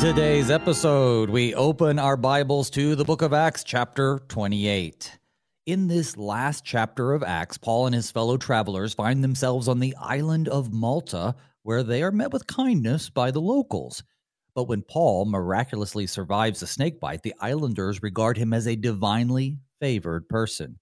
Today's episode, we open our Bibles to the book of Acts, chapter 28. In this last chapter of Acts, Paul and his fellow travelers find themselves on the island of Malta, where they are met with kindness by the locals. But when Paul miraculously survives a snakebite, the islanders regard him as a divinely favored person.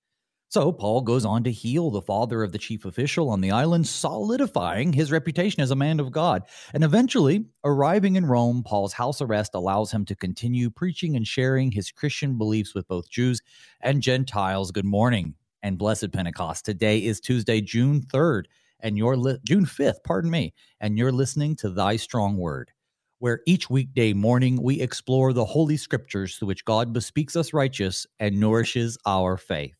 So Paul goes on to heal the father of the chief official on the island, solidifying his reputation as a man of God. And eventually, arriving in Rome, Paul's house arrest allows him to continue preaching and sharing his Christian beliefs with both Jews and Gentiles. Good morning and blessed Pentecost. Today is Tuesday, June 3rd, and you're li- June 5th, pardon me, and you're listening to Thy Strong Word where each weekday morning we explore the Holy Scriptures through which God bespeaks us righteous and nourishes our faith.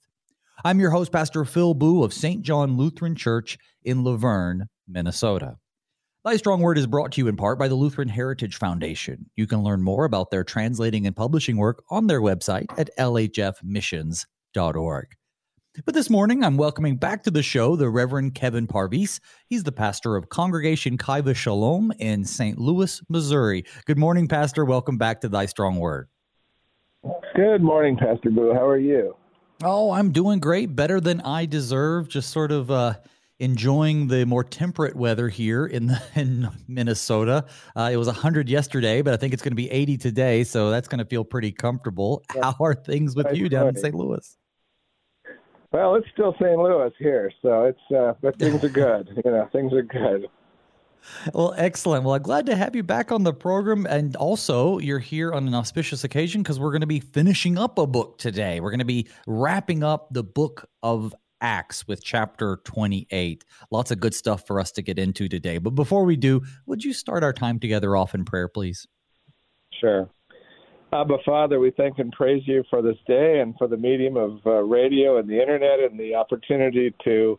I'm your host, Pastor Phil Booe of St. John Lutheran Church in La Vergne, Minnesota. Thy Strong Word is brought to you in part by the Lutheran Heritage Foundation. You can learn more about their translating and publishing work on their website at lhfmissions.org. But this morning, I'm welcoming back to the show the Reverend Kevin Parviz. He's the pastor of Congregation Chai v' Shalom in St. Louis, Missouri. Good morning, Pastor. Welcome back to Thy Strong Word. Good morning, Pastor Booe. How are you? Oh, I'm doing great, better than I deserve. Just sort of uh, enjoying the more temperate weather here in the, in Minnesota. Uh, it was 100 yesterday, but I think it's going to be 80 today, so that's going to feel pretty comfortable. How are things with you down in St. Louis? Well, it's still St. Louis here, so it's uh, but things are good. you know, things are good. Well, excellent. Well, I'm glad to have you back on the program. And also, you're here on an auspicious occasion because we're going to be finishing up a book today. We're going to be wrapping up the book of Acts with chapter 28. Lots of good stuff for us to get into today. But before we do, would you start our time together off in prayer, please? Sure. Abba, Father, we thank and praise you for this day and for the medium of uh, radio and the internet and the opportunity to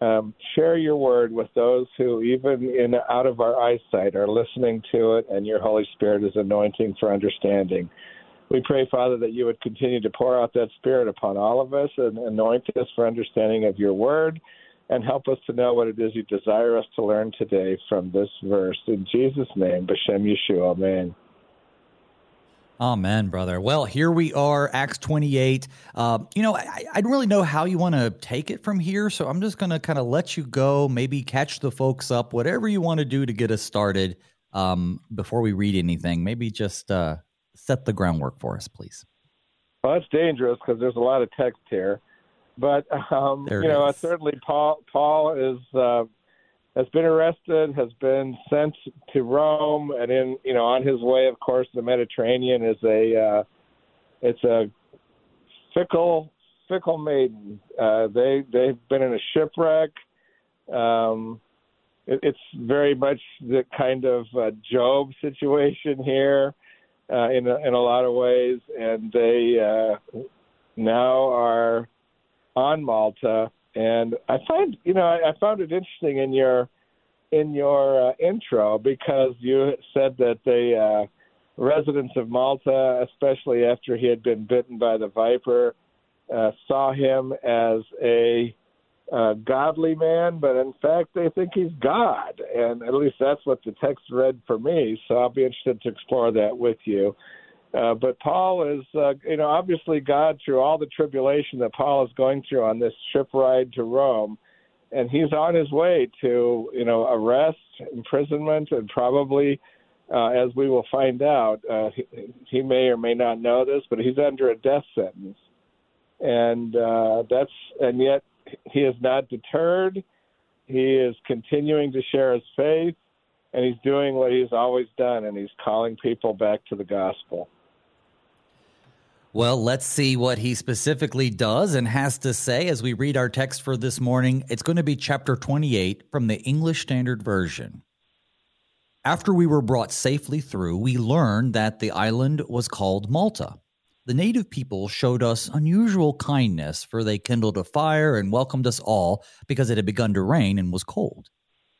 um, share your word with those who, even in out of our eyesight, are listening to it, and your Holy Spirit is anointing for understanding. We pray, Father, that you would continue to pour out that Spirit upon all of us and anoint us for understanding of your word and help us to know what it is you desire us to learn today from this verse. In Jesus' name, B'Shem Yeshua, Amen. Amen, brother. Well, here we are, Acts 28. Uh, you know, I, I don't really know how you want to take it from here, so I'm just going to kind of let you go, maybe catch the folks up, whatever you want to do to get us started um, before we read anything. Maybe just uh, set the groundwork for us, please. Well, it's dangerous because there's a lot of text here. But, um, you know, certainly Paul, Paul is. Uh, has been arrested, has been sent to Rome, and in you know on his way, of course, the Mediterranean is a uh, it's a fickle fickle maiden. Uh, they they've been in a shipwreck. Um, it, it's very much the kind of uh, Job situation here uh, in a, in a lot of ways, and they uh, now are on Malta and I find, you know, I, I found it interesting in your in your uh, intro because you said that the uh, residents of Malta, especially after he had been bitten by the viper, uh, saw him as a uh, godly man, but in fact they think he's God, and at least that's what the text read for me. So I'll be interested to explore that with you. Uh, but Paul is, uh, you know, obviously God through all the tribulation that Paul is going through on this ship ride to Rome, and he's on his way to, you know, arrest, imprisonment, and probably, uh, as we will find out, uh, he, he may or may not know this, but he's under a death sentence, and uh, that's, and yet he is not deterred. He is continuing to share his faith, and he's doing what he's always done, and he's calling people back to the gospel. Well, let's see what he specifically does and has to say as we read our text for this morning. It's going to be chapter 28 from the English Standard Version. After we were brought safely through, we learned that the island was called Malta. The native people showed us unusual kindness, for they kindled a fire and welcomed us all because it had begun to rain and was cold.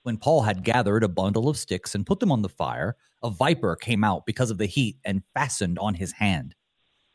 When Paul had gathered a bundle of sticks and put them on the fire, a viper came out because of the heat and fastened on his hand.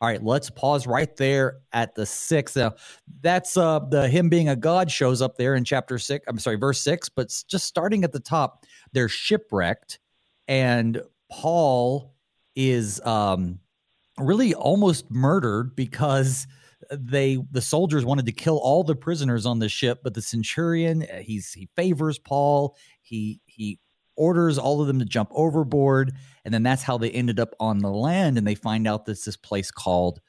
All right, let's pause right there at the six. Now, that's uh, the him being a god shows up there in chapter six. I'm sorry, verse six. But just starting at the top, they're shipwrecked, and Paul is um, really almost murdered because they the soldiers wanted to kill all the prisoners on the ship, but the centurion uh, he's he favors Paul. He he orders all of them to jump overboard, and then that's how they ended up on the land. And they find out this this place called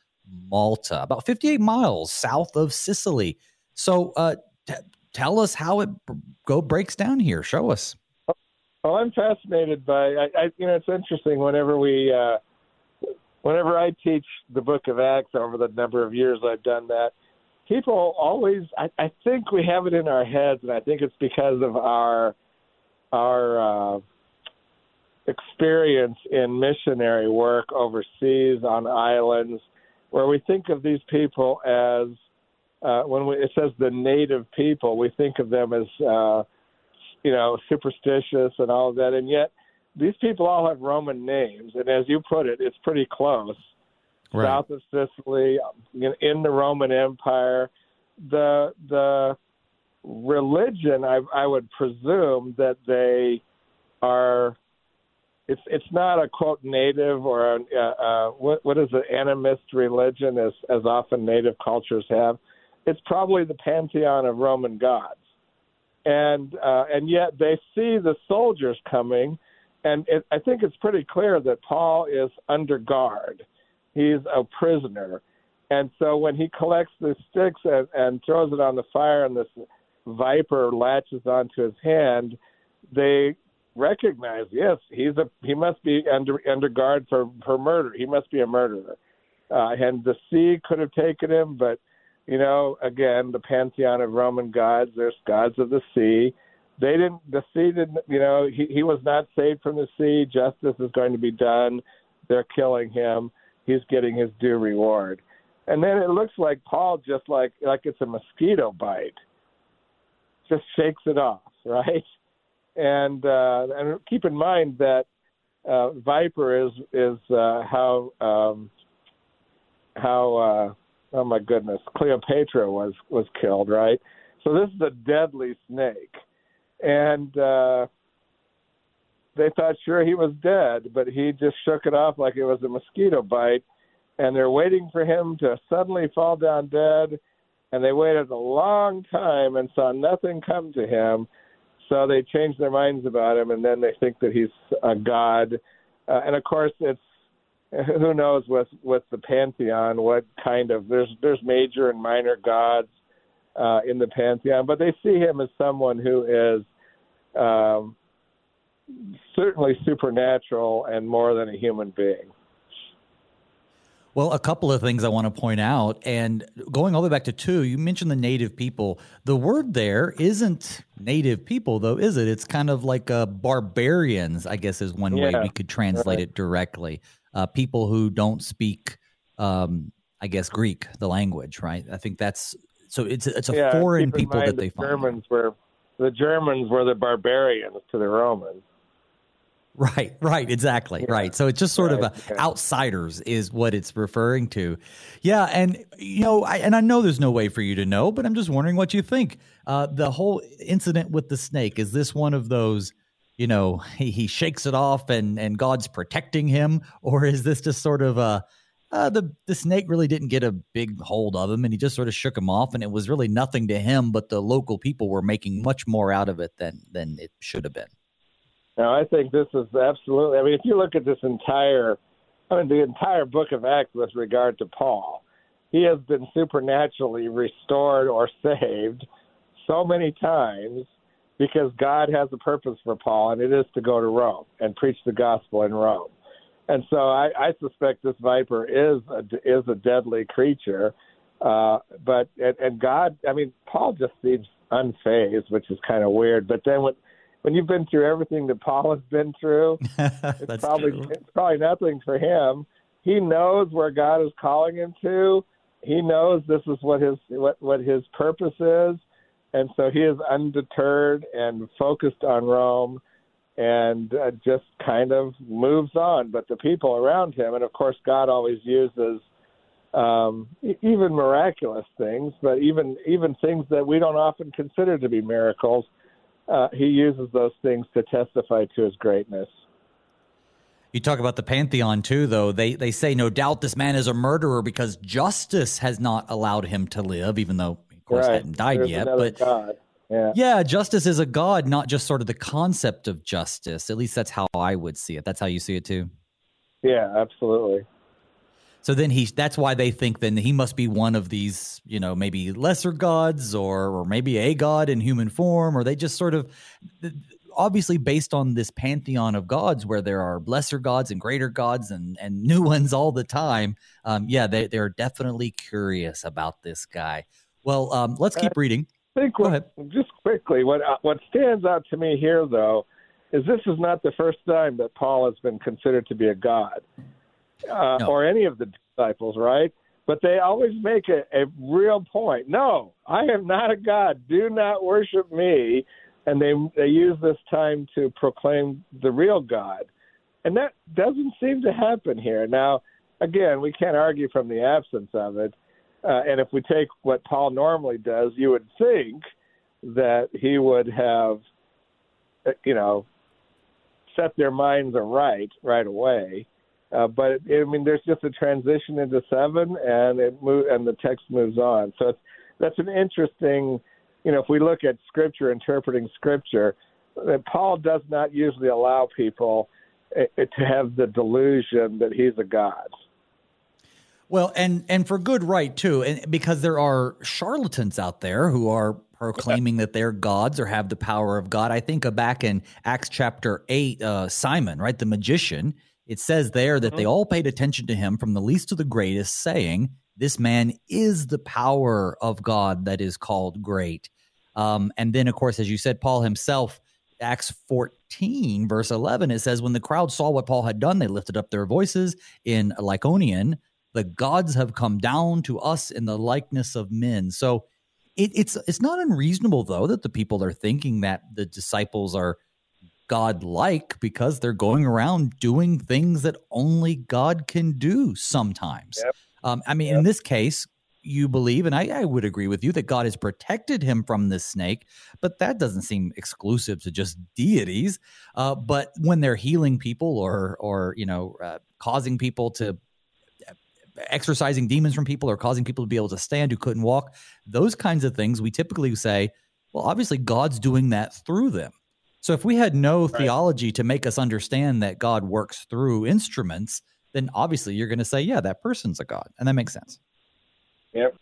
Malta, about 58 miles south of Sicily. So, uh, t- tell us how it go breaks down here. Show us. Well, I'm fascinated by. I, I you know, it's interesting whenever we. Uh, whenever I teach the book of Acts over the number of years I've done that, people always, I, I think we have it in our heads, and I think it's because of our our uh, experience in missionary work overseas on islands, where we think of these people as uh, when we, it says the native people, we think of them as uh, you know superstitious and all of that, and yet these people all have Roman names, and as you put it, it's pretty close. Right. South of Sicily, in the Roman Empire, the the religion, I, I would presume that they are. It's it's not a quote native or a, uh, uh, what what is an animist religion as as often native cultures have. It's probably the pantheon of Roman gods, and uh, and yet they see the soldiers coming and it, I think it's pretty clear that Paul is under guard. He's a prisoner. And so when he collects the sticks and, and throws it on the fire and this viper latches onto his hand, they recognize, yes, he's a he must be under under guard for, for murder. He must be a murderer. Uh, and the sea could have taken him, but you know, again, the pantheon of Roman gods, there's gods of the sea. They didn't the sea didn't you know he he was not saved from the sea. Justice is going to be done. They're killing him. He's getting his due reward. And then it looks like paul just like like it's a mosquito bite just shakes it off right? And uh and keep in mind that uh viper is is uh how um how uh oh my goodness cleopatra was was killed right? So this is a deadly snake. And uh, they thought sure he was dead, but he just shook it off like it was a mosquito bite, and they're waiting for him to suddenly fall down dead, and they waited a long time and saw nothing come to him, so they changed their minds about him, and then they think that he's a god, uh, and of course it's who knows with with the pantheon what kind of there's there's major and minor gods uh, in the pantheon, but they see him as someone who is um, certainly supernatural and more than a human being. Well, a couple of things I want to point out. And going all the way back to two, you mentioned the native people. The word there isn't native people, though, is it? It's kind of like uh, barbarians, I guess, is one yeah, way we could translate right. it directly. Uh, people who don't speak, um, I guess, Greek, the language, right? I think that's so it's it's a yeah, foreign people that they find. Germans were the Germans were the barbarians to the Romans. Right, right, exactly, yeah. right. So it's just sort right, of a outsiders is what it's referring to. Yeah, and you know, I, and I know there's no way for you to know, but I'm just wondering what you think. Uh, the whole incident with the snake is this one of those? You know, he, he shakes it off and and God's protecting him, or is this just sort of a uh, the the snake really didn't get a big hold of him, and he just sort of shook him off, and it was really nothing to him. But the local people were making much more out of it than than it should have been. Now, I think this is absolutely. I mean, if you look at this entire, I mean, the entire book of Acts with regard to Paul, he has been supernaturally restored or saved so many times because God has a purpose for Paul, and it is to go to Rome and preach the gospel in Rome. And so I, I suspect this viper is a, is a deadly creature. Uh, but and, and God, I mean, Paul just seems unfazed, which is kind of weird. But then when when you've been through everything that Paul has been through, it's probably true. it's probably nothing for him. he knows where God is calling him to. He knows this is what his what what his purpose is, and so he is undeterred and focused on Rome, and uh, just kind of moves on. But the people around him, and of course, God always uses um, even miraculous things, but even even things that we don't often consider to be miracles. Uh, he uses those things to testify to his greatness. You talk about the pantheon too, though. They they say no doubt this man is a murderer because justice has not allowed him to live, even though of course right. hadn't died There's yet. But God. Yeah. yeah, justice is a god, not just sort of the concept of justice. At least that's how I would see it. That's how you see it too. Yeah, absolutely. So then he that's why they think then he must be one of these, you know, maybe lesser gods or or maybe a god in human form or they just sort of obviously based on this pantheon of gods where there are lesser gods and greater gods and and new ones all the time. Um, yeah, they they're definitely curious about this guy. Well, um, let's keep reading. I think what, just quickly, what uh, what stands out to me here though is this is not the first time that Paul has been considered to be a god uh, no. or any of the disciples, right? But they always make a, a real point. No, I am not a god. Do not worship me. And they they use this time to proclaim the real God, and that doesn't seem to happen here. Now, again, we can't argue from the absence of it. Uh, and if we take what Paul normally does, you would think that he would have, uh, you know, set their minds aright right away. Uh, but I mean, there's just a transition into seven, and it move, and the text moves on. So it's, that's an interesting, you know, if we look at Scripture, interpreting Scripture, that Paul does not usually allow people uh, to have the delusion that he's a god. Well, and and for good right too, and because there are charlatans out there who are proclaiming that they're gods or have the power of God. I think back in Acts chapter eight, uh, Simon, right, the magician, it says there that they mm-hmm. all paid attention to him from the least to the greatest, saying, This man is the power of God that is called great. Um, and then, of course, as you said, Paul himself, Acts 14, verse 11, it says, When the crowd saw what Paul had done, they lifted up their voices in Lycaonian. The gods have come down to us in the likeness of men. So it, it's it's not unreasonable though that the people are thinking that the disciples are God-like because they're going around doing things that only God can do sometimes. Yep. Um, I mean, yep. in this case, you believe, and I, I, would agree with you, that God has protected him from this snake, but that doesn't seem exclusive to just deities. Uh, but when they're healing people or, or you know, uh, causing people to exorcising demons from people or causing people to be able to stand who couldn't walk, those kinds of things, we typically say, well, obviously God's doing that through them. So if we had no right. theology to make us understand that God works through instruments, then obviously you're going to say, yeah, that person's a God. And that makes sense. Yep.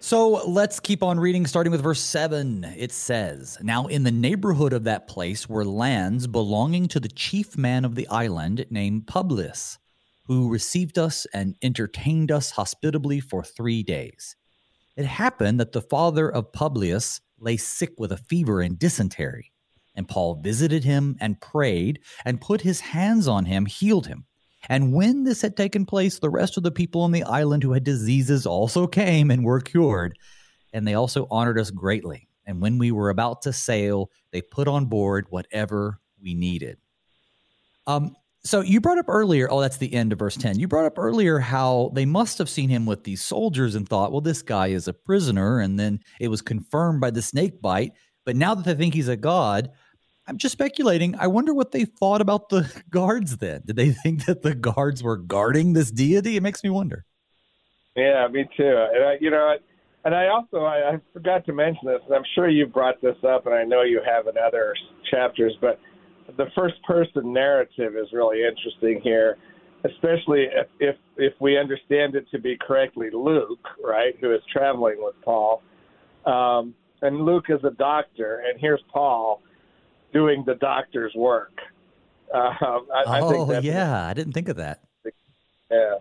So let's keep on reading, starting with verse 7. It says, Now in the neighborhood of that place were lands belonging to the chief man of the island named Publius, who received us and entertained us hospitably for three days. It happened that the father of Publius lay sick with a fever and dysentery. And Paul visited him and prayed and put his hands on him, healed him. And when this had taken place, the rest of the people on the island who had diseases also came and were cured. And they also honored us greatly. And when we were about to sail, they put on board whatever we needed. Um, so you brought up earlier, oh, that's the end of verse 10. You brought up earlier how they must have seen him with these soldiers and thought, well, this guy is a prisoner. And then it was confirmed by the snake bite. But now that they think he's a god, I'm just speculating. I wonder what they thought about the guards then. Did they think that the guards were guarding this deity? It makes me wonder. Yeah, me too. And I, you know, and I also I, I forgot to mention this, and I'm sure you brought this up, and I know you have in other chapters, but – the first person narrative is really interesting here, especially if, if if we understand it to be correctly Luke, right, who is traveling with Paul. Um, and Luke is a doctor, and here's Paul doing the doctor's work. Uh, I, oh, I yeah, I didn't think of that. Yeah.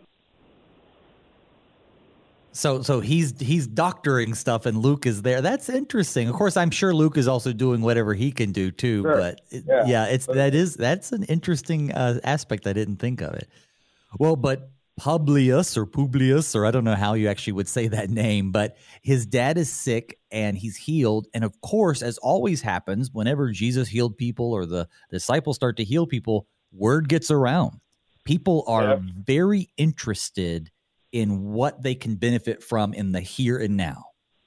So so he's he's doctoring stuff and Luke is there. That's interesting. Of course, I'm sure Luke is also doing whatever he can do too. Sure. But it, yeah. yeah. it's that is that's an interesting uh, aspect. I didn't think of it. Well, but Publius or Publius or I don't know how you actually would say that name, but his dad is sick and he's healed. And of course, as always happens, whenever Jesus healed people or the disciples start to heal people, word gets around. People are very interested in what they can benefit from in the here and now.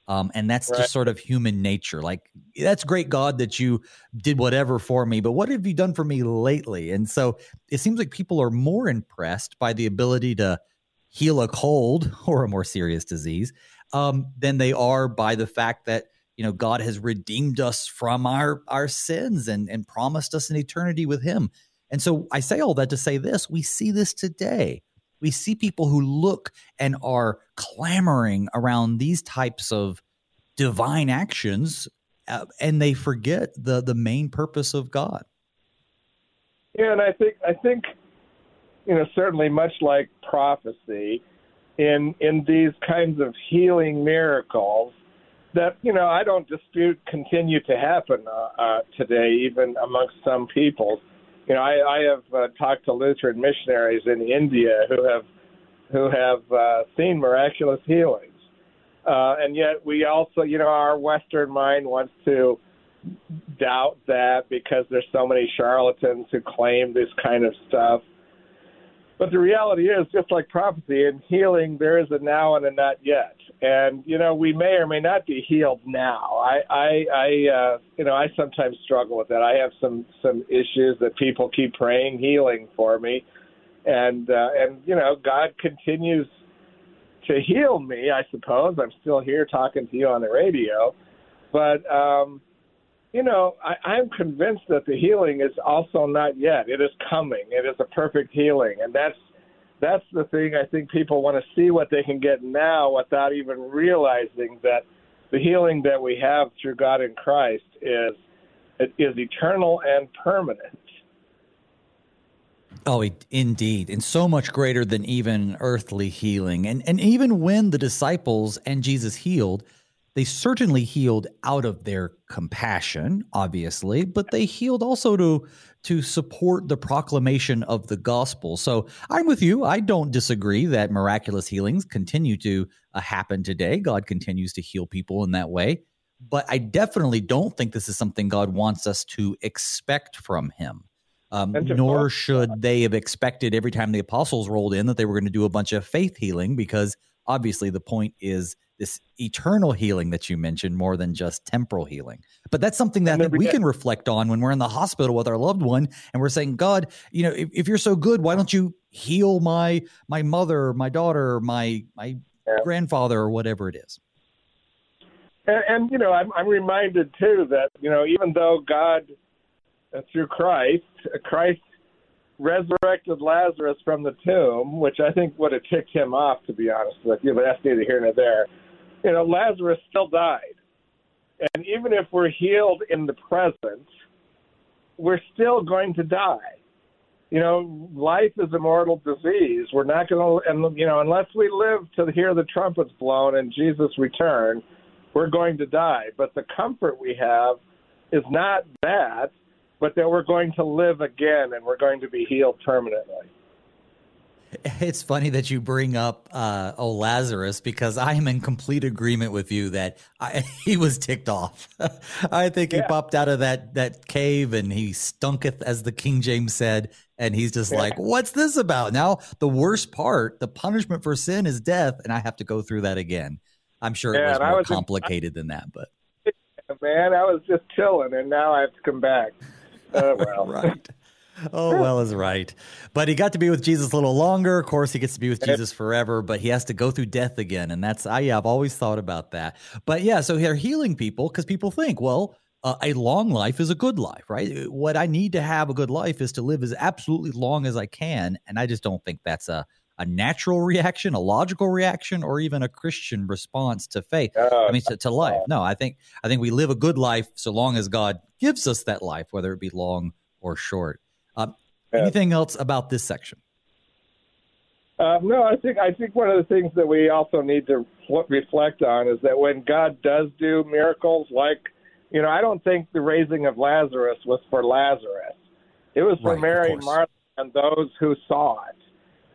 Um, and that's right. just sort of human nature. Like, that's great, God, that you did whatever for me, but what have you done for me lately? And so it seems like people are more impressed by the ability to heal a cold or a more serious disease um, than they are by the fact that you know God has redeemed us from our our sins and and promised us an eternity with Him. And so I say all that to say this: we see this today we see people who look and are clamoring around these types of divine actions uh, and they forget the the main purpose of God. Yeah, and I think I think you know certainly much like prophecy in in these kinds of healing miracles that you know I don't dispute continue to happen uh, uh, today even amongst some people you know, I, I have uh, talked to Lutheran missionaries in India who have who have uh, seen miraculous healings, uh, and yet we also, you know, our Western mind wants to doubt that because there's so many charlatans who claim this kind of stuff. But the reality is, just like prophecy in healing, there is a now and a not yet and you know we may or may not be healed now. I I, I uh, you know I sometimes struggle with that. I have some some issues that people keep praying healing for me, and uh, and you know God continues to heal me. I suppose I'm still here talking to you on the radio, but um, you know I, I'm convinced that the healing is also not yet. It is coming. It is a perfect healing, and that's that's the thing I think people want to see what they can get now without even realizing that the healing that we have through God in Christ is is eternal and permanent. Oh, indeed, and so much greater than even earthly healing. And and even when the disciples and Jesus healed, they certainly healed out of their compassion, obviously, but they healed also to to support the proclamation of the gospel. So I'm with you. I don't disagree that miraculous healings continue to uh, happen today. God continues to heal people in that way, but I definitely don't think this is something God wants us to expect from Him. Um, nor should they have expected every time the apostles rolled in that they were going to do a bunch of faith healing, because obviously the point is this eternal healing that you mentioned more than just temporal healing. But that's something that we can reflect on when we're in the hospital with our loved one and we're saying, God, you know, if, if you're so good, why don't you heal my my mother, my daughter, my my yeah. grandfather, or whatever it is. And, and you know, I'm, I'm reminded too that you know, even though God, uh, through Christ, uh, Christ resurrected Lazarus from the tomb, which I think would have ticked him off, to be honest with you. But that's neither here nor there you know, Lazarus still died. And even if we're healed in the present, we're still going to die. You know, life is a mortal disease. We're not going to, and you know, unless we live to hear the trumpets blown and Jesus return, we're going to die. But the comfort we have is not that, but that we're going to live again and we're going to be healed permanently. It's funny that you bring up uh, oh Lazarus because I am in complete agreement with you that I, he was ticked off. I think yeah. he popped out of that that cave and he stunketh, as the King James said, and he's just yeah. like, "What's this about?" Now the worst part, the punishment for sin is death, and I have to go through that again. I'm sure yeah, it was more was complicated than that, but man, I was just chilling, and now I have to come back. Oh well, right oh well is right. But he got to be with jesus a little longer. Of course he gets to be with jesus forever but he has to go through death again. And that's I, yeah i've always thought about that. But yeah so they're healing people because people think well uh, a long life is a good life right? What i need to have a good life is to live as absolutely long as i can. And i just don't think that's a a natural reaction, a logical reaction, or even a Christian response to faith. I mean, to, to life. No, I think I think we live a good life so long as God gives us that life, whether it be long or short. Uh, anything else about this section? Uh, no, I think I think one of the things that we also need to reflect on is that when God does do miracles, like you know, I don't think the raising of Lazarus was for Lazarus; it was for right, Mary and Martha and those who saw it.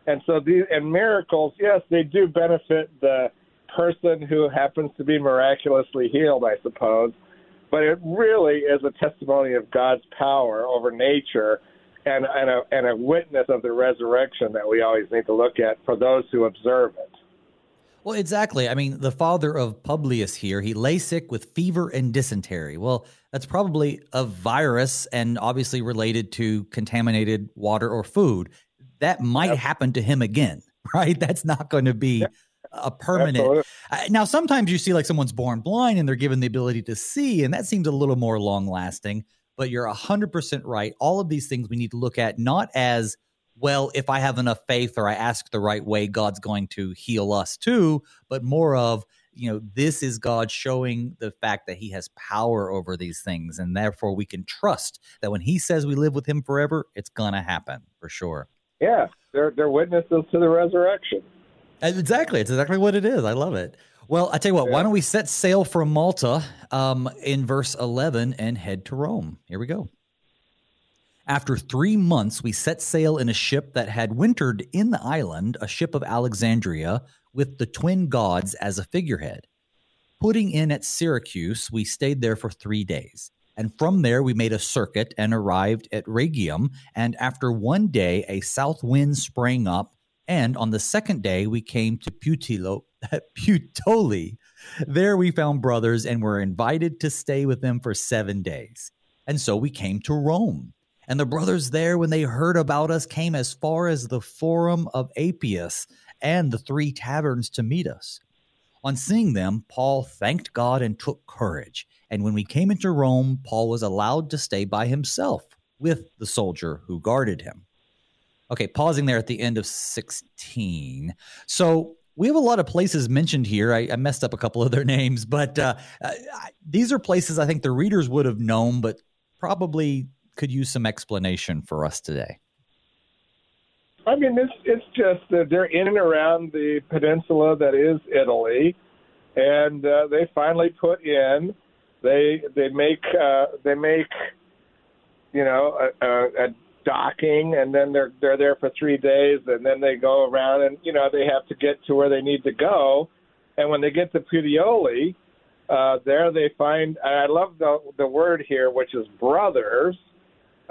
And so these and miracles, yes, they do benefit the person who happens to be miraculously healed, I suppose. But it really is a testimony of God's power over nature and, and, a, and a witness of the resurrection that we always need to look at for those who observe it. Well, exactly. I mean, the father of Publius here, he lay sick with fever and dysentery. Well, that's probably a virus and obviously related to contaminated water or food. That might yep. happen to him again, right? That's not going to be a permanent. Uh, now, sometimes you see like someone's born blind and they're given the ability to see, and that seems a little more long lasting. But you're 100% right. All of these things we need to look at not as well, if I have enough faith or I ask the right way, God's going to heal us too, but more of, you know, this is God showing the fact that he has power over these things. And therefore we can trust that when he says we live with him forever, it's going to happen for sure. Yeah. They're, they're witnesses to the resurrection. Exactly. It's exactly what it is. I love it. Well, I tell you what, yeah. why don't we set sail from Malta um, in verse 11 and head to Rome? Here we go. After three months, we set sail in a ship that had wintered in the island, a ship of Alexandria, with the twin gods as a figurehead. Putting in at Syracuse, we stayed there for three days. And from there, we made a circuit and arrived at Rhegium. And after one day, a south wind sprang up. And on the second day, we came to Putilo, Puteoli. There we found brothers and were invited to stay with them for seven days. And so we came to Rome. And the brothers there, when they heard about us, came as far as the Forum of Appius and the three taverns to meet us. On seeing them, Paul thanked God and took courage. And when we came into Rome, Paul was allowed to stay by himself with the soldier who guarded him. Okay, pausing there at the end of 16. So we have a lot of places mentioned here. I, I messed up a couple of their names, but uh, I, these are places I think the readers would have known, but probably could use some explanation for us today. I mean, it's it's just that they're in and around the peninsula that is Italy, and uh, they finally put in. They they make uh, they make, you know, a, a docking, and then they're they're there for three days, and then they go around, and you know they have to get to where they need to go, and when they get to Puteoli, uh, there they find. I love the the word here, which is brothers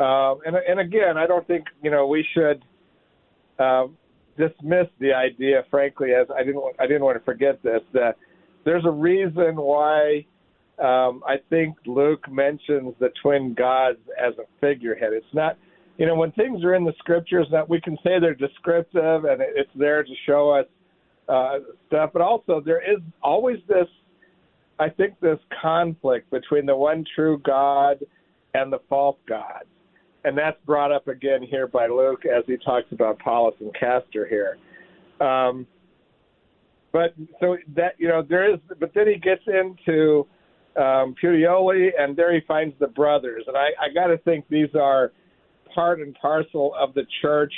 um, and and again, I don't think you know we should uh, dismiss the idea, frankly, as I didn't I didn't want to forget this that there's a reason why um, I think Luke mentions the twin gods as a figurehead. It's not, you know, when things are in the scriptures, that we can say they're descriptive and it's there to show us uh, stuff, but also there is always this, I think, this conflict between the one true God and the false gods and that's brought up again here by Luke as he talks about Apollos and Castor here. Um, but so that you know there is, but then he gets into um, Puteoli, and there he finds the brothers, and I, I got to think these are part and parcel of the church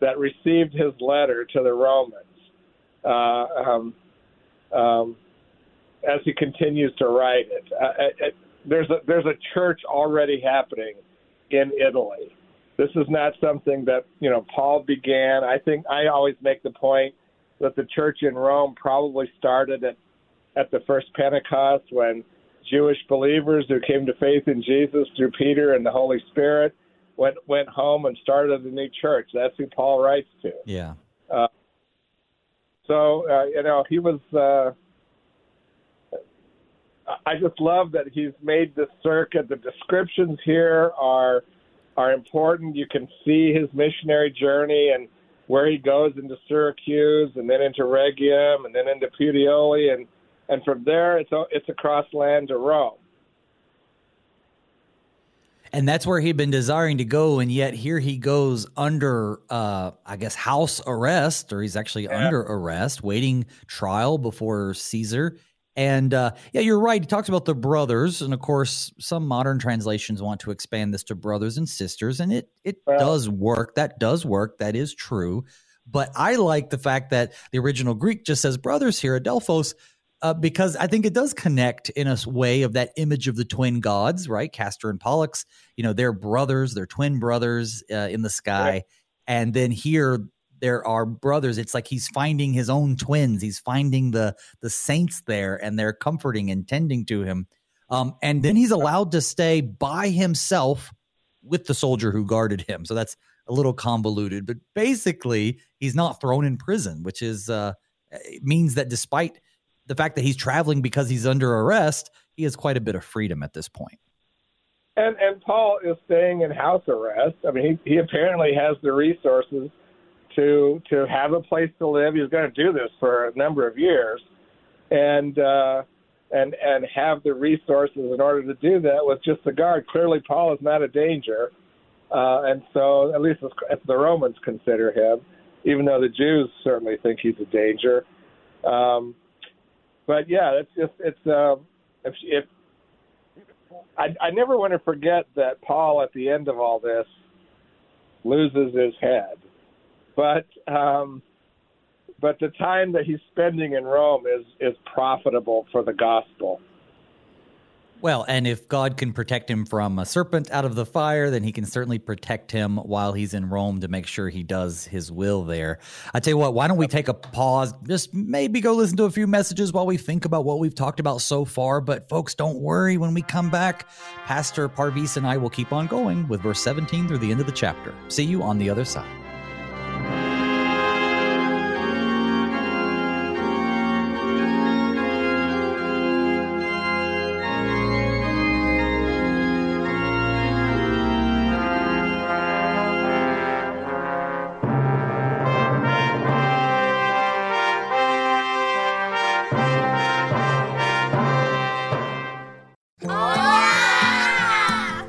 that received his letter to the Romans. Uh, um, um, as he continues to write it, uh, it, there's a there's a church already happening in Italy. This is not something that, you know, Paul began. I think I always make the point that the church in Rome probably started at, at the first Pentecost when Jewish believers who came to faith in Jesus through Peter and the Holy Spirit went went home and started a new church. That's who Paul writes to. Yeah. Uh, so uh, you know he was. Uh, I just love that he's made this circuit. The descriptions here are are important. You can see his missionary journey and where he goes into Syracuse and then into Rhegium and then into Puteoli and and from there it's it's across land to Rome. And that's where he'd been desiring to go, and yet here he goes under, uh, I guess, house arrest, or he's actually yeah. under arrest, waiting trial before Caesar. And uh, yeah, you're right. He talks about the brothers, and of course, some modern translations want to expand this to brothers and sisters, and it it well, does work. That does work. That is true. But I like the fact that the original Greek just says brothers here, Adelphos, uh, because I think it does connect in a way of that image of the twin gods, right? Castor and Pollux, you know, they're brothers, they're twin brothers uh, in the sky. Right. And then here there are brothers. It's like he's finding his own twins. He's finding the the saints there, and they're comforting and tending to him. Um, and then he's allowed to stay by himself with the soldier who guarded him. So that's a little convoluted, but basically he's not thrown in prison, which is uh, means that despite the fact that he's traveling because he's under arrest, he has quite a bit of freedom at this point. And and Paul is staying in house arrest. I mean, he he apparently has the resources to to have a place to live. He's going to do this for a number of years, and uh, and and have the resources in order to do that with just the guard. Clearly, Paul is not a danger, uh, and so at least as, the Romans consider him, even though the Jews certainly think he's a danger. Um, but yeah, it's just it's uh, if if I, I never want to forget that Paul at the end of all this loses his head, but um, but the time that he's spending in Rome is is profitable for the gospel. Well, and if God can protect him from a serpent out of the fire, then he can certainly protect him while he's in Rome to make sure he does his will there. I tell you what, why don't we take a pause, just maybe go listen to a few messages while we think about what we've talked about so far. But folks, don't worry, when we come back, Pastor Parviz and I will keep on going with verse 17 through the end of the chapter. See you on the other side.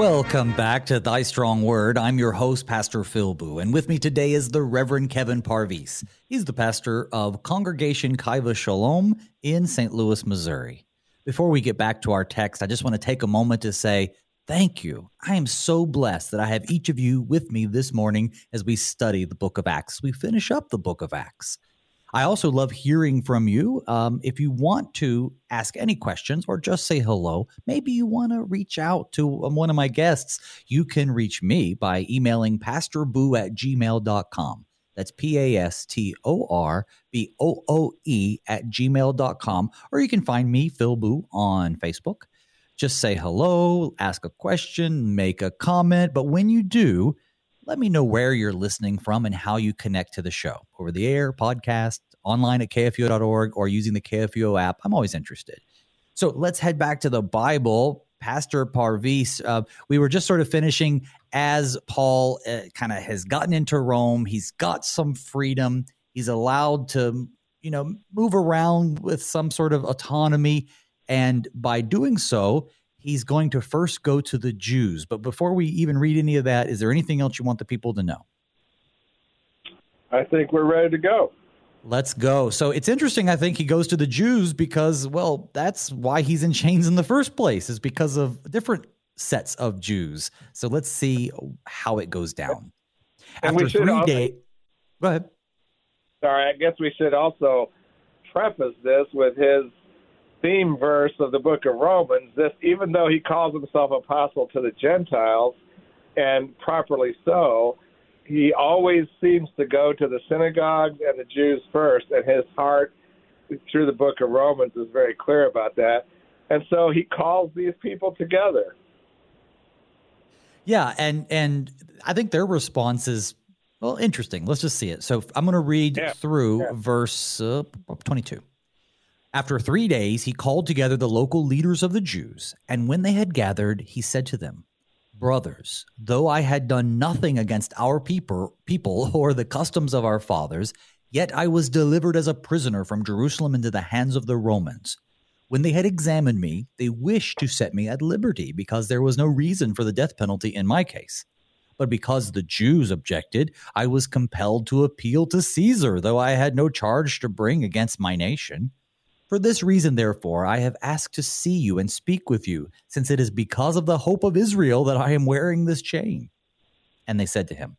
Welcome back to Thy Strong Word. I'm your host, Pastor Phil Booe, and with me today is the Reverend Kevin Parviz. He's the pastor of Congregation Chai v' Shalom in St. Louis, Missouri. Before we get back to our text, I just want to take a moment to say thank you. I am so blessed that I have each of you with me this morning as we study the book of Acts. We finish up the book of Acts. I also love hearing from you. Um, if you want to ask any questions or just say hello, maybe you want to reach out to um, one of my guests, you can reach me by emailing pastorbooe at gmail.com. That's P A S T O R B O O E at gmail.com. Or you can find me, Phil Booe, on Facebook. Just say hello, ask a question, make a comment. But when you do, let me know where you're listening from and how you connect to the show over the air, podcast, online at kfuo.org, or using the KFUO app. I'm always interested. So let's head back to the Bible. Pastor Parviz, uh, we were just sort of finishing as Paul uh, kind of has gotten into Rome. He's got some freedom. He's allowed to, you know, move around with some sort of autonomy. And by doing so, he's going to first go to the Jews. But before we even read any of that, is there anything else you want the people to know? I think we're ready to go. Let's go. So it's interesting. I think he goes to the Jews because, well, that's why he's in chains in the first place, is because of different sets of Jews. So let's see how it goes down. And After three also, days, go ahead. Sorry, I guess we should also preface this with his theme verse of the book of Romans. This, even though he calls himself apostle to the Gentiles, and properly so, he always seems to go to the synagogues and the Jews first, and his heart through the book of Romans is very clear about that. And so he calls these people together. Yeah, and and I think their response is well interesting. Let's just see it. So I'm going to read yeah, through yeah. verse uh, 22. After three days, he called together the local leaders of the Jews, and when they had gathered, he said to them, Brothers, though I had done nothing against our people, or the customs of our fathers, yet I was delivered as a prisoner from Jerusalem into the hands of the Romans. When they had examined me, they wished to set me at liberty because there was no reason for the death penalty in my case. But because the Jews objected, I was compelled to appeal to Caesar, though I had no charge to bring against my nation. For this reason, therefore, I have asked to see you and speak with you, since it is because of the hope of Israel that I am wearing this chain. And they said to him,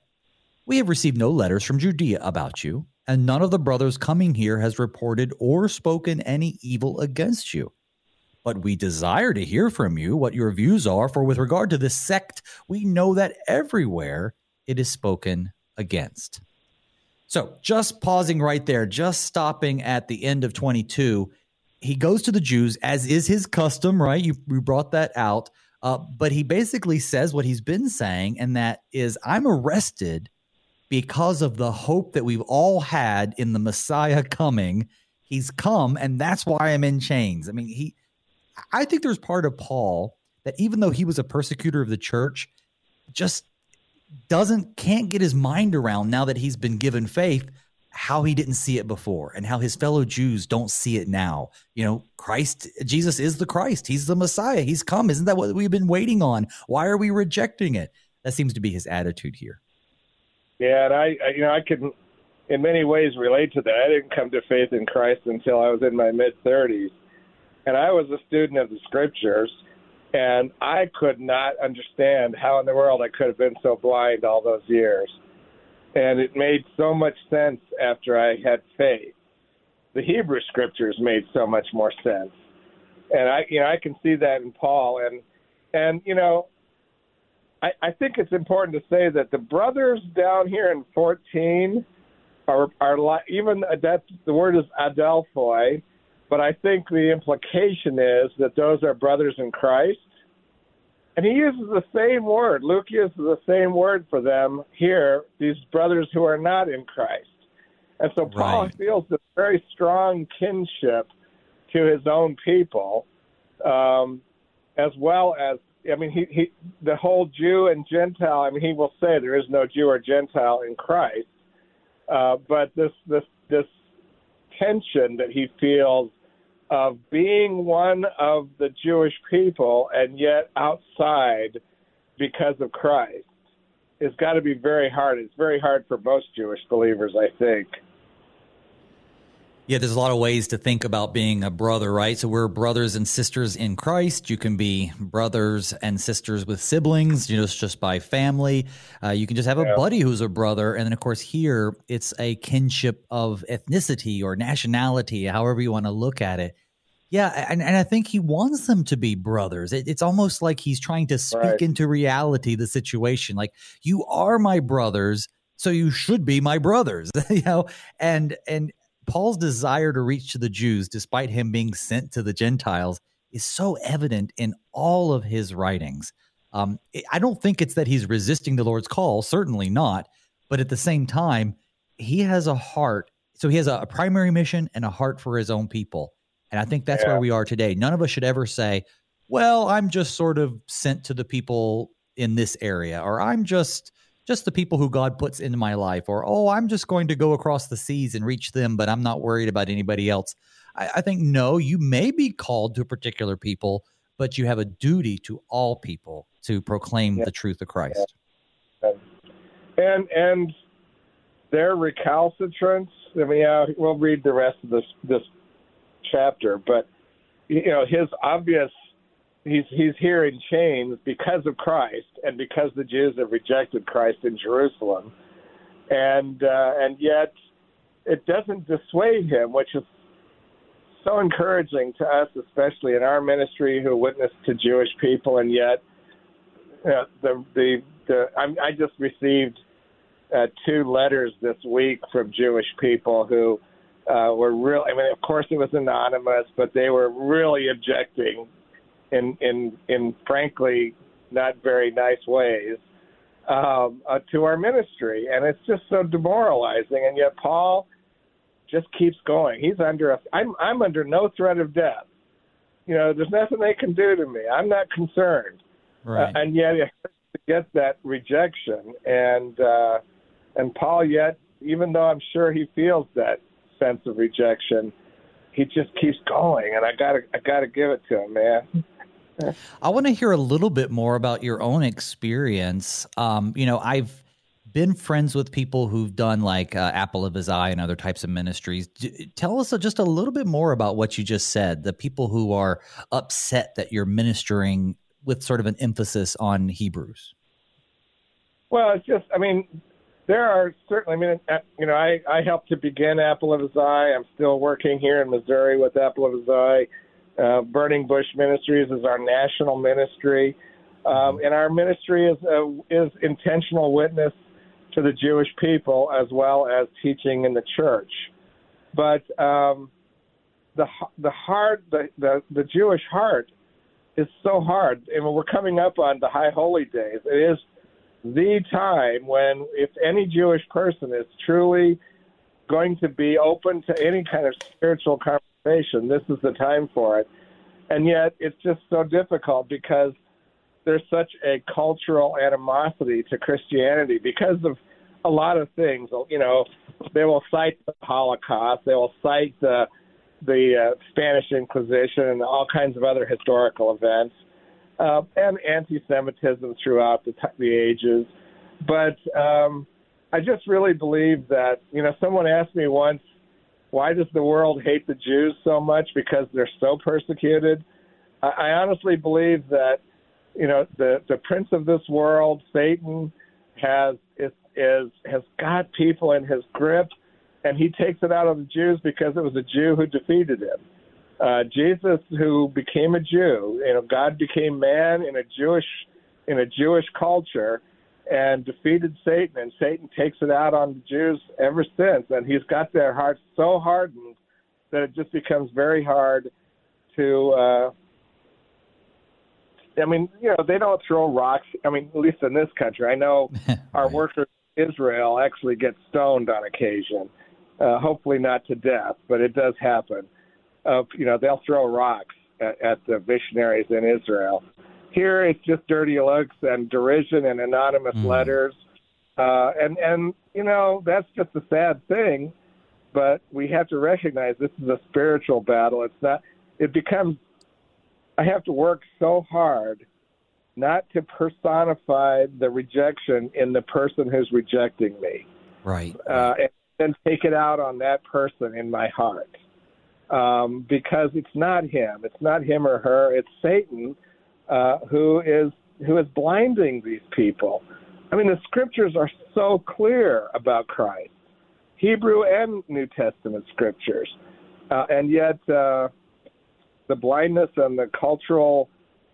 We have received no letters from Judea about you, and none of the brothers coming here has reported or spoken any evil against you. But we desire to hear from you what your views are, for with regard to this sect, we know that everywhere it is spoken against. So, just pausing right there, just stopping at the end of 22, he goes to the Jews, as is his custom, right? You, you brought that out. Uh, but he basically says what he's been saying, and that is, I'm arrested because of the hope that we've all had in the Messiah coming. He's come, and that's why I'm in chains. I mean, he, I think there's part of Paul that even though he was a persecutor of the church, just doesn't, can't get his mind around now that he's been given faith how he didn't see it before and how his fellow Jews don't see it now. You know, Christ, Jesus is the Christ. He's the Messiah. He's come. Isn't that what we've been waiting on? Why are we rejecting it? That seems to be his attitude here. Yeah, and I, you know, I can, in many ways, relate to that. I didn't come to faith in Christ until I was in my mid 30s, and I was a student of the Scriptures, and I could not understand how in the world I could have been so blind all those years and it made so much sense after I had faith. The Hebrew scriptures made so much more sense, and I, you know, I can see that in Paul, and and you know, I, I think it's important to say that the brothers down here in 14 are are like even that the word is adelphoi, but I think the implication is that those are brothers in Christ and he uses the same word. Luke uses the same word for them here, these brothers who are not in Christ. And so Paul right. feels this very strong kinship to his own people, um, as well as, I mean, he, he, the whole Jew and Gentile, I mean, he will say there is no Jew or Gentile in Christ. Uh, but this, this, this tension that he feels of being one of the Jewish people and yet outside because of Christ It's got to be very hard. It's very hard for most Jewish believers, I think. Yeah, there's a lot of ways to think about being a brother, right? So we're brothers and sisters in Christ. You can be brothers and sisters with siblings, you know, it's just by family. Uh, you can just have a yeah. buddy who's a brother. And then, of course, here it's a kinship of ethnicity or nationality, however you want to look at it. Yeah, and, and I think he wants them to be brothers. It, it's almost like he's trying to speak right. into reality the situation. Like you are my brothers, so you should be my brothers. you know, and and Paul's desire to reach to the Jews, despite him being sent to the Gentiles, is so evident in all of his writings. Um, I don't think it's that he's resisting the Lord's call, certainly not. But at the same time, he has a heart. So he has a, a primary mission and a heart for his own people. And I think that's yeah. where we are today. None of us should ever say, well, I'm just sort of sent to the people in this area, or I'm just just the people who God puts into my life, or oh, I'm just going to go across the seas and reach them, but I'm not worried about anybody else. I, I think no, you may be called to particular people, but you have a duty to all people to proclaim yeah. the truth of Christ. Yeah. And and their recalcitrance. I mean, yeah, we'll read the rest of this this chapter, but you know his obvious he's he's here in chains because of Christ and because the Jews have rejected Christ in Jerusalem, and uh, and yet it doesn't dissuade him, which is so encouraging to us, especially in our ministry who witness to Jewish people, and yet uh, the the the I, I just received uh, two letters this week from Jewish people who uh, were real. I mean, of course, it was anonymous, but they were really objecting in in in frankly not very nice ways um, uh, to our ministry, and it's just so demoralizing. And yet, Paul just keeps going. He's under a, I'm I'm under no threat of death. You know, there's nothing they can do to me. I'm not concerned. Right. Uh, and yet he gets that rejection, and uh, and Paul yet, even though I'm sure he feels that sense of rejection, he just keeps going, and I gotta I gotta give it to him, man. I want to hear a little bit more about your own experience. Um, you know, I've been friends with people who've done like uh, Apple of His Eye and other types of ministries. D- tell us just a little bit more about what you just said. The people who are upset that you're ministering with sort of an emphasis on Hebrews. Well, it's just, I mean, there are certainly, I mean, uh, you know, I, I helped to begin Apple of His Eye. I'm still working here in Missouri with Apple of His Eye. Uh, Burning Bush Ministries is our national ministry. Um, and our ministry is uh, is intentional witness to the Jewish people as well as teaching in the church. But um, the the heart, the, the the Jewish heart, is so hard. And we're coming up on the High Holy Days. It is the time when, if any Jewish person is truly going to be open to any kind of spiritual conversation, this is the time for it. And yet, it's just so difficult because there's such a cultural animosity to Christianity because of a lot of things. You know, they will cite the Holocaust, they will cite the the uh, Spanish Inquisition, and all kinds of other historical events, uh, and anti-Semitism throughout the, t- the ages. But um, I just really believe that you know, someone asked me once, why does the world hate the Jews so much? Because they're so persecuted. I, I honestly believe that you know the the prince of this world, Satan, has is is has got people in his grip, and he takes it out on the Jews because it was a Jew who defeated him. Uh, Jesus, who became a Jew, you know, God became man in a Jewish in a Jewish culture, and defeated Satan, and Satan takes it out on the Jews ever since, and he's got their hearts so hardened that it just becomes very hard to uh, I mean, you know, they don't throw rocks. I mean, at least in this country, I know our right. workers in Israel actually get stoned on occasion. Uh, hopefully not to death, but it does happen. Uh, you know, they'll throw rocks at, at the missionaries in Israel. Here, it's just dirty looks and derision and anonymous mm. letters, uh, and and you know that's just a sad thing. But we have to recognize this is a spiritual battle. It's not. It becomes I have to work so hard not to personify the rejection in the person who's rejecting me. Right. Uh, and then take it out on that person in my heart. Um, because it's not him. It's not him or her. It's Satan uh, who is who is blinding these people. I mean, the scriptures are so clear about Christ, Hebrew and New Testament scriptures, uh, and yet uh, the blindness and the cultural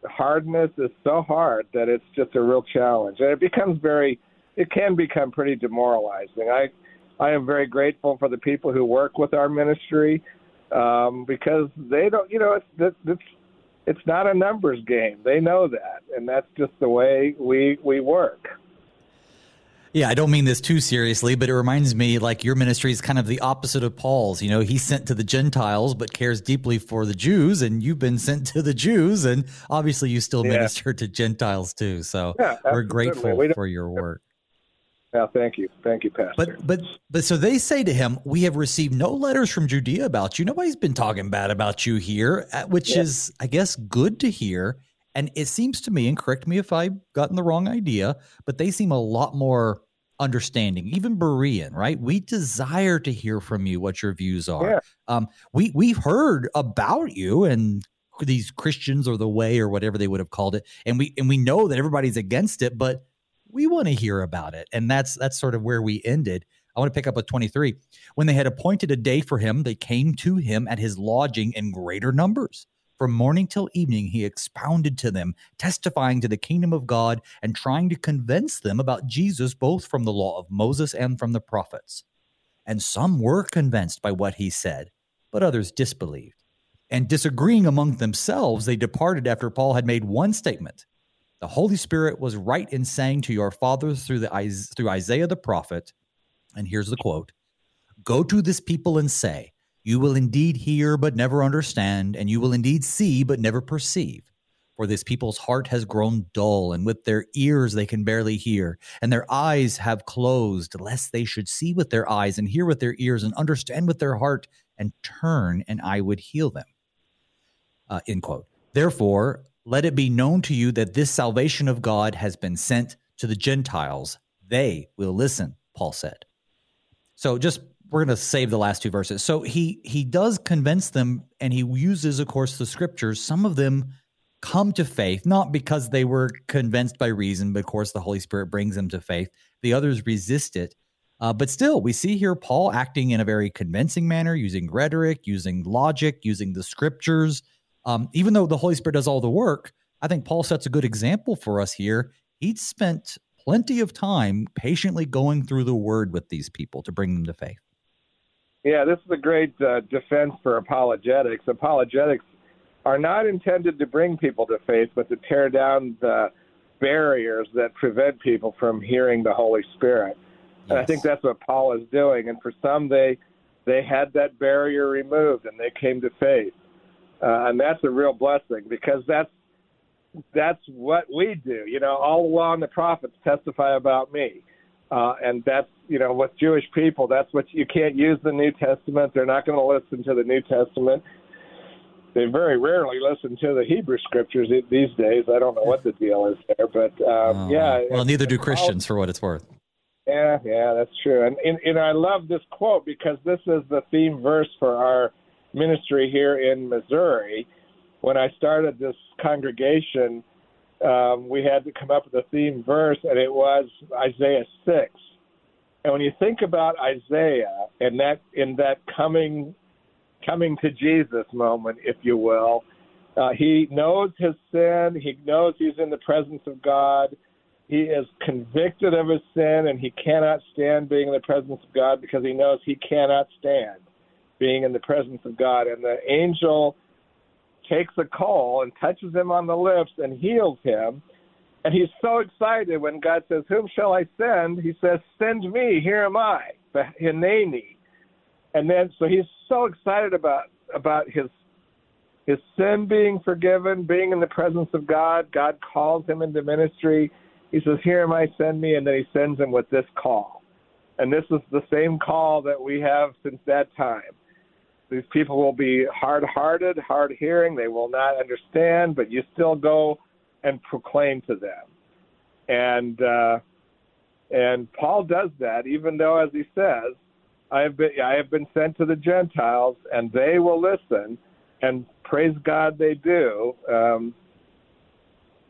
hardness is so hard that it's just a real challenge, and it becomes very, it can become pretty demoralizing. I, I am very grateful for the people who work with our ministry um, because they don't, you know, it's it's it's not a numbers game. They know that, and that's just the way we we work. Yeah, I don't mean this too seriously, but it reminds me like your ministry is kind of the opposite of Paul's. You know, he's sent to the Gentiles, but cares deeply for the Jews, and you've been sent to the Jews, and obviously you still yeah. minister to Gentiles too. So yeah, we're grateful we for your work. Yeah, thank you, thank you, Pastor. But but but so they say to him, "We have received no letters from Judea about you. Nobody's been talking bad about you here," uh, which yeah. is, I guess, good to hear. And it seems to me, and correct me if I've gotten the wrong idea, but they seem a lot more understanding, even Berean, right? We desire to hear from you what your views are. Yeah. Um, we we've heard about you and these Christians or the way or whatever they would have called it, and we and we know that everybody's against it, but we want to hear about it, and that's that's sort of where we ended. I want to pick up with 23. When they had appointed a day for him, they came to him at his lodging in greater numbers. From morning till evening, he expounded to them, testifying to the kingdom of God and trying to convince them about Jesus, both from the law of Moses and from the prophets. And some were convinced by what he said, but others disbelieved. And disagreeing among themselves, they departed after Paul had made one statement The Holy Spirit was right in saying to your fathers through, the, through Isaiah the prophet, and here's the quote Go to this people and say, You will indeed hear, but never understand, and you will indeed see, but never perceive. For this people's heart has grown dull, and with their ears they can barely hear, and their eyes have closed, lest they should see with their eyes, and hear with their ears, and understand with their heart, and turn, and I would heal them. Uh, end quote. Therefore, let it be known to you that this salvation of God has been sent to the Gentiles. They will listen, Paul said. So just we're going to save the last two verses. So he he does convince them and he uses of course the scriptures. Some of them come to faith, not because they were convinced by reason, but of course the Holy Spirit brings them to faith. The others resist it. Uh, but still, we see here Paul acting in a very convincing manner, using rhetoric, using logic, using the scriptures. Um, even though the Holy Spirit does all the work, I think Paul sets a good example for us here. He'd spent plenty of time patiently going through the word with these people to bring them to faith. Yeah, this is a great uh, defense for apologetics. Apologetics are not intended to bring people to faith, but to tear down the barriers that prevent people from hearing the Holy Spirit. Yes. And I think that's what Paul is doing. And for some, they they had that barrier removed and they came to faith, uh, and that's a real blessing because that's that's what we do. You know, all along the prophets testify about me, uh, and that's you know with Jewish people, that's what you can't use the New Testament. They're not going to listen to the New Testament they very rarely listen to the Hebrew scriptures these days. I don't know what the deal is there, but um, oh, yeah. Well, neither do Christians, for what it's worth. Yeah, yeah, that's true. And, and and I love this quote because this is the theme verse for our ministry here in Missouri. When I started this congregation, um, we had to come up with a theme verse, and it was Isaiah six. And when you think about Isaiah and that in that coming coming to Jesus moment, if you will. Uh, he knows his sin. He knows he's in the presence of God. He is convicted of his sin, and he cannot stand being in the presence of God because he knows he cannot stand being in the presence of God. And the angel takes a coal and touches him on the lips and heals him. And he's so excited when God says, Whom shall I send? He says, Send me, here am I, the Hineni and then so he's so excited about about his his sin being forgiven, being in the presence of God. God calls him into ministry. He says, "Here am I, send me," and then he sends him with this call. And this is the same call that we have since that time. These people will be hard-hearted, hard-hearing. They will not understand, but you still go and proclaim to them. And uh, and Paul does that, even though, as he says, I have been I have been sent to the Gentiles, and they will listen, and praise God they do. Um,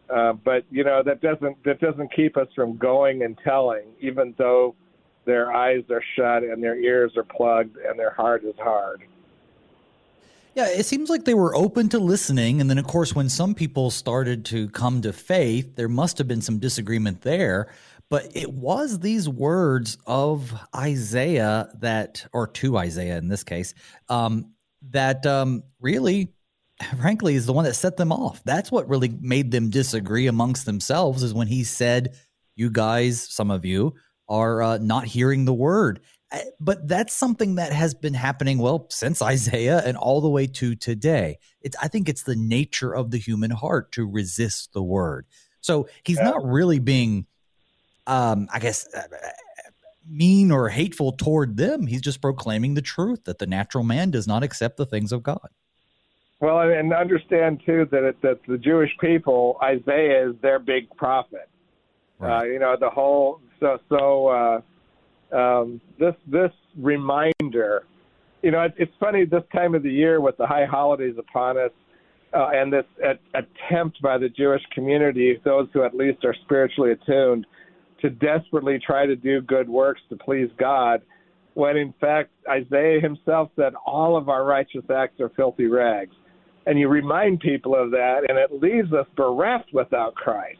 uh, but you know that doesn't that doesn't keep us from going and telling, even though their eyes are shut and their ears are plugged and their heart is hard. Yeah, it seems like they were open to listening. And then, of course, when some people started to come to faith, there must have been some disagreement there. But it was these words of Isaiah that, or to Isaiah in this case, um, that um, really, frankly, is the one that set them off. That's what really made them disagree amongst themselves, is when he said, You guys, some of you, are uh, not hearing the word. But that's something that has been happening, well, since Isaiah and all the way to today. It's, I think it's the nature of the human heart to resist the word. So he's yeah. not really being um, I guess, uh, mean or hateful toward them. He's just proclaiming the truth that the natural man does not accept the things of God. Well, and understand too that it, that the Jewish people, Isaiah is their big prophet. Right. Uh, you know the whole so so uh, um, this this reminder. You know, it, it's funny this time of the year with the high holidays upon us, uh, and this at, attempt by the Jewish community, those who at least are spiritually attuned, to desperately try to do good works to please God, when in fact Isaiah himself said all of our righteous acts are filthy rags. And you remind people of that, and it leaves us bereft without Christ.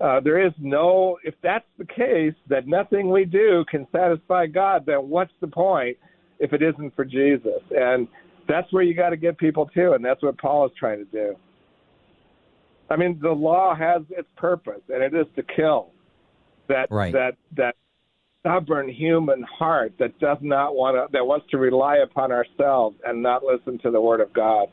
Uh, there is no, if that's the case, that nothing we do can satisfy God, then what's the point if it isn't for Jesus? And that's where you got to get people to, and that's what Paul is trying to do. I mean, the law has its purpose, and it is to kill that right. that that stubborn human heart that does not want to, that wants to rely upon ourselves and not listen to the word of God.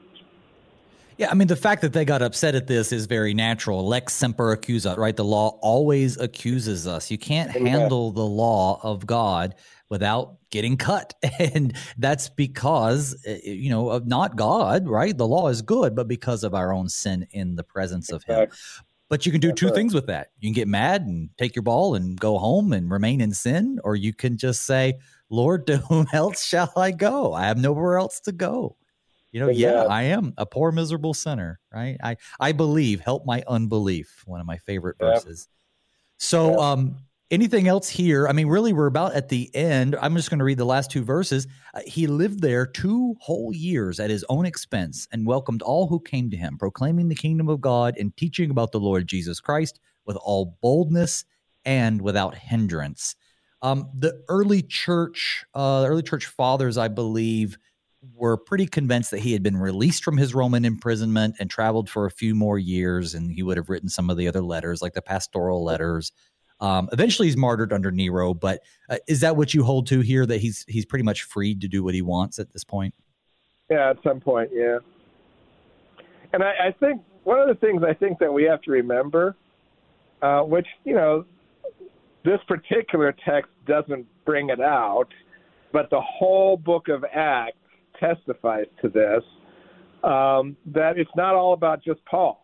Yeah, I mean, the fact that they got upset at this is very natural. Lex semper accusat, right? The law always accuses us. You can't handle the law of God without getting cut. And that's because, eh, you know, of not God, right? The law is good, but because of our own sin in the presence of Him. But you can do two things with that. You can get mad and take your ball and go home and remain in sin, or you can just say, Lord, to whom else shall I go? I have nowhere else to go. You know, yeah, I am a poor, miserable sinner, right? I, I believe, help my unbelief, one of my favorite verses. So, um, anything else here? I mean, really, we're about at the end. I'm just going to read the last two verses. Uh, he lived there two whole years at his own expense and welcomed all who came to him, proclaiming the kingdom of God and teaching about the Lord Jesus Christ with all boldness and without hindrance. Um, the early church, uh, the early church fathers, I believe, were pretty convinced that he had been released from his Roman imprisonment and traveled for a few more years, and he would have written some of the other letters, like the pastoral letters. Um, eventually, he's martyred under Nero. But uh, is that what you hold to here? That he's he's pretty much free to do what he wants at this point? Yeah, at some point, yeah. And I, I think one of the things I think that we have to remember, uh, which you know, this particular text doesn't bring it out, but the whole book of Acts testifies to this um, that it's not all about just Paul.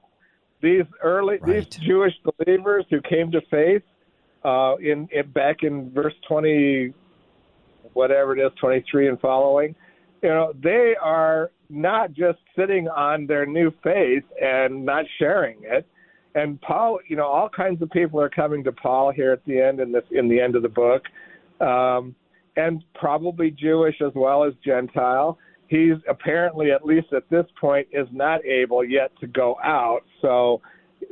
These early right. these Jewish believers who came to faith uh, in, in back in verse twenty, whatever it is, twenty three and following, you know, they are not just sitting on their new faith and not sharing it. And Paul, you know, all kinds of people are coming to Paul here at the end in this in the end of the book. Um, and probably Jewish as well as Gentile. He's apparently, at least at this point, is not able yet to go out. So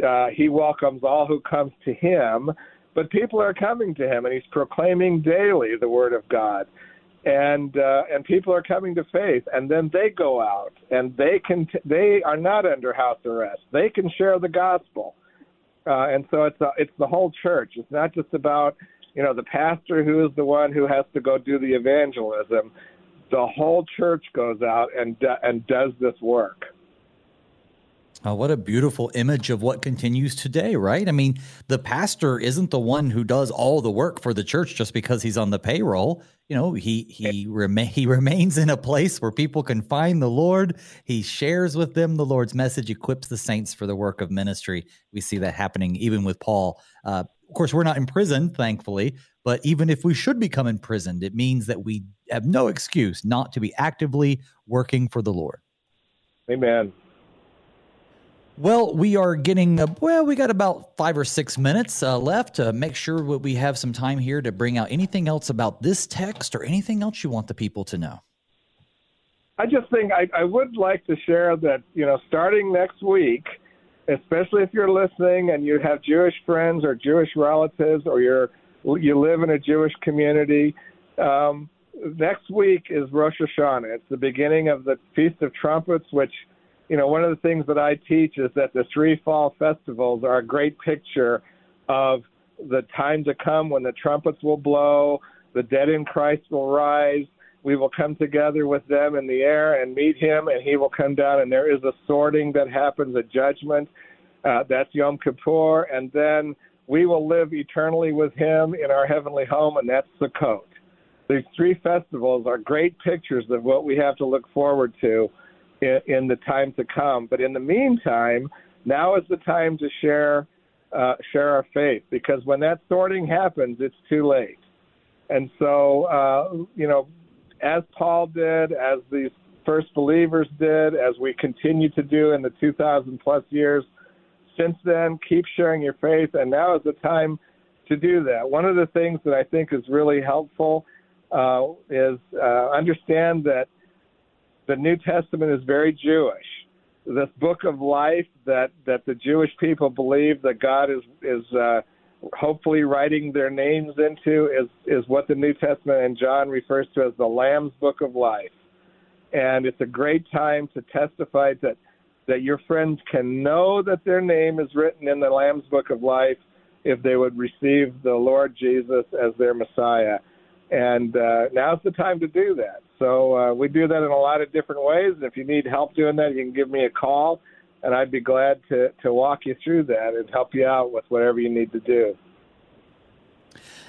uh, he welcomes all who comes to him. But people are coming to him, and he's proclaiming daily the word of God. And uh, and people are coming to faith, and then they go out, and they can t- they are not under house arrest. They can share the gospel, uh, and so it's a, it's the whole church. It's not just about you know, the pastor who is the one who has to go do the evangelism, the whole church goes out and and does this work. Oh, what a beautiful image of what continues today, right? I mean, the pastor isn't the one who does all the work for the church just because he's on the payroll. You know, he he he remains in a place where people can find the Lord. He shares with them the Lord's message, equips the saints for the work of ministry. We see that happening even with Paul. Uh, of course, we're not imprisoned, thankfully, but even if we should become imprisoned, it means that we have no excuse not to be actively working for the Lord. Amen. Well, we are getting, uh, well, we got about five or six minutes uh, left to make sure that we have some time here to bring out anything else about this text or anything else you want the people to know. I just think I, I would like to share that, you know, starting next week, especially if you're listening and you have Jewish friends or Jewish relatives or you're you live in a Jewish community. Um, next week is Rosh Hashanah. It's the beginning of the Feast of Trumpets, which, you know, one of the things that I teach is that the three fall festivals are a great picture of the time to come when the trumpets will blow, the dead in Christ will rise. We will come together with them in the air and meet him, and he will come down. And there is a sorting that happens, a judgment. Uh, that's Yom Kippur. And then we will live eternally with him in our heavenly home, and that's Sukkot. These three festivals are great pictures of what we have to look forward to in, in the time to come. But in the meantime, now is the time to share uh, share our faith because when that sorting happens, it's too late. And so, uh, you know, as Paul did, as these first believers did, as we continue to do in the 2,000 plus years since then, keep sharing your faith, and now is the time to do that. One of the things that I think is really helpful uh, is uh, understand that the New Testament is very Jewish. This book of life that, that the Jewish people believe that God is is uh, hopefully writing their names into is is what the New Testament and John refers to as the Lamb's Book of Life. And it's a great time to testify that that your friends can know that their name is written in the Lamb's Book of Life if they would receive the Lord Jesus as their Messiah. And uh, now's the time to do that. So uh, we do that in a lot of different ways. If you need help doing that, you can give me a call, and I'd be glad to, to walk you through that and help you out with whatever you need to do.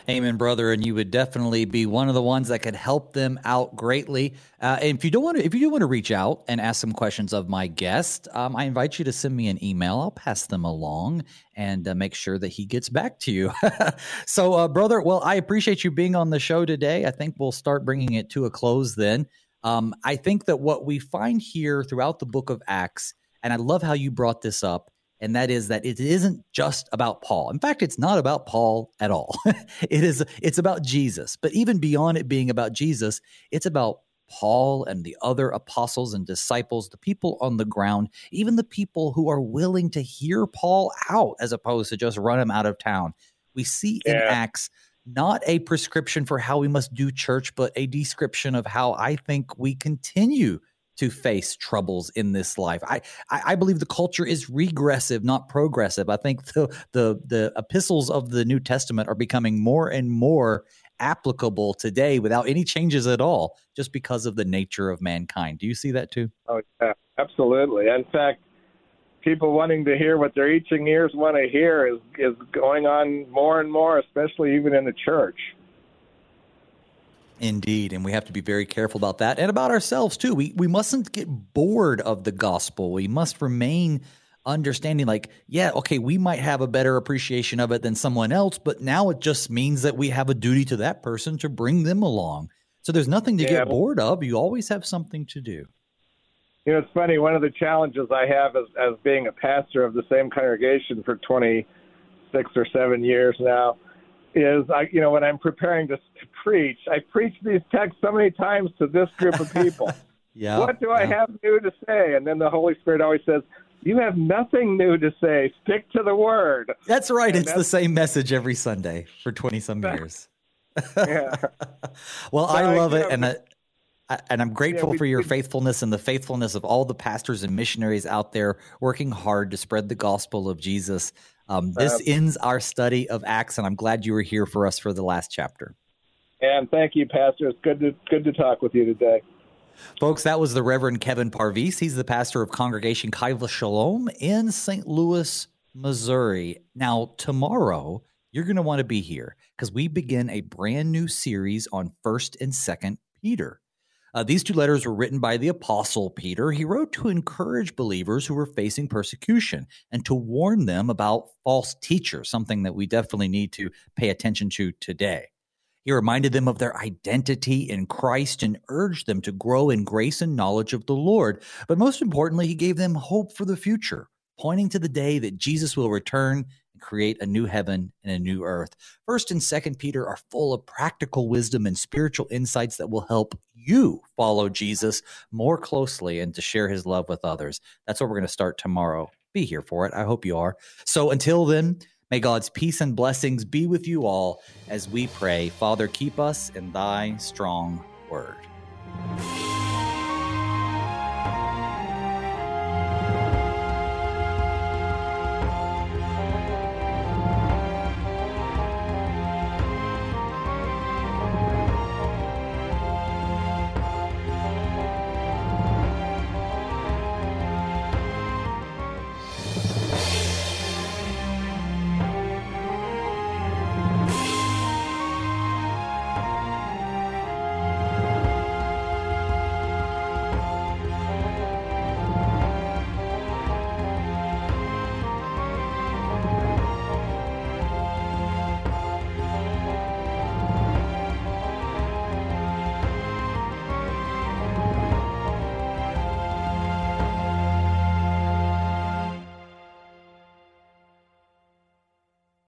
Amen, brother. And you would definitely be one of the ones that could help them out greatly. Uh, and if you don't want to, if you do want to reach out and ask some questions of my guest, um, I invite you to send me an email. I'll pass them along and uh, make sure that he gets back to you. so, uh, brother, well, I appreciate you being on the show today. I think we'll start bringing it to a close then. Um, I think that what we find here throughout the book of Acts, and I love how you brought this up, and that is that it isn't just about Paul. In fact, it's not about Paul at all. it is it's about Jesus. But even beyond it being about Jesus, it's about Paul and the other apostles and disciples, the people on the ground, even the people who are willing to hear Paul out as opposed to just run him out of town. We see in Acts not a prescription for how we must do church, but a description of how I think we continue to face troubles in this life. I, I, believe the culture is regressive, not progressive. I think the, the the epistles of the New Testament are becoming more and more applicable today without any changes at all, just because of the nature of mankind. Do you see that too? Oh yeah, absolutely. In fact, people wanting to hear what their itching ears want to hear is is going on more and more, especially even in the church. Indeed, and we have to be very careful about that and about ourselves too. We we mustn't get bored of the gospel. We must remain understanding like, yeah, okay, we might have a better appreciation of it than someone else, but now it just means that we have a duty to that person to bring them along. So there's nothing to yeah, get bored of. You always have something to do. You know, it's funny. One of the challenges I have as, as being a pastor of the same congregation for 26 or 7 years now is I, you know, when I'm preparing to, to preach, I preach these texts so many times to this group of people. yeah. What do I have new to say? And then the Holy Spirit always says, "You have nothing new to say. Stick to the word." That's right. And it's that's, the same message every Sunday for twenty some years. yeah. well, so I love I, it, know, and. I, and I'm grateful yeah, we, for your faithfulness and the faithfulness of all the pastors and missionaries out there working hard to spread the gospel of Jesus um, this uh, ends our study of Acts, and I'm glad you were here for us for the last chapter. And thank you, Pastor. It's good to good to talk with you today. Folks, that was the Reverend Kevin Parviz. He's the pastor of Congregation Chai v' Shalom in St. Louis, Missouri. Now, tomorrow, you're going to want to be here because we begin a brand new series on 1st and 2nd Peter. Uh, these two letters were written by the Apostle Peter. He wrote to encourage believers who were facing persecution and to warn them about false teachers, something that we definitely need to pay attention to today. He reminded them of their identity in Christ and urged them to grow in grace and knowledge of the Lord. But most importantly, he gave them hope for the future, pointing to the day that Jesus will return and create a new heaven and a new earth. First and second Peter are full of practical wisdom and spiritual insights that will help you follow Jesus more closely and to share his love with others. That's what we're going to start tomorrow. Be here for it. I hope you are. So until then, may God's peace and blessings be with you all as we pray. Father, keep us in thy strong word.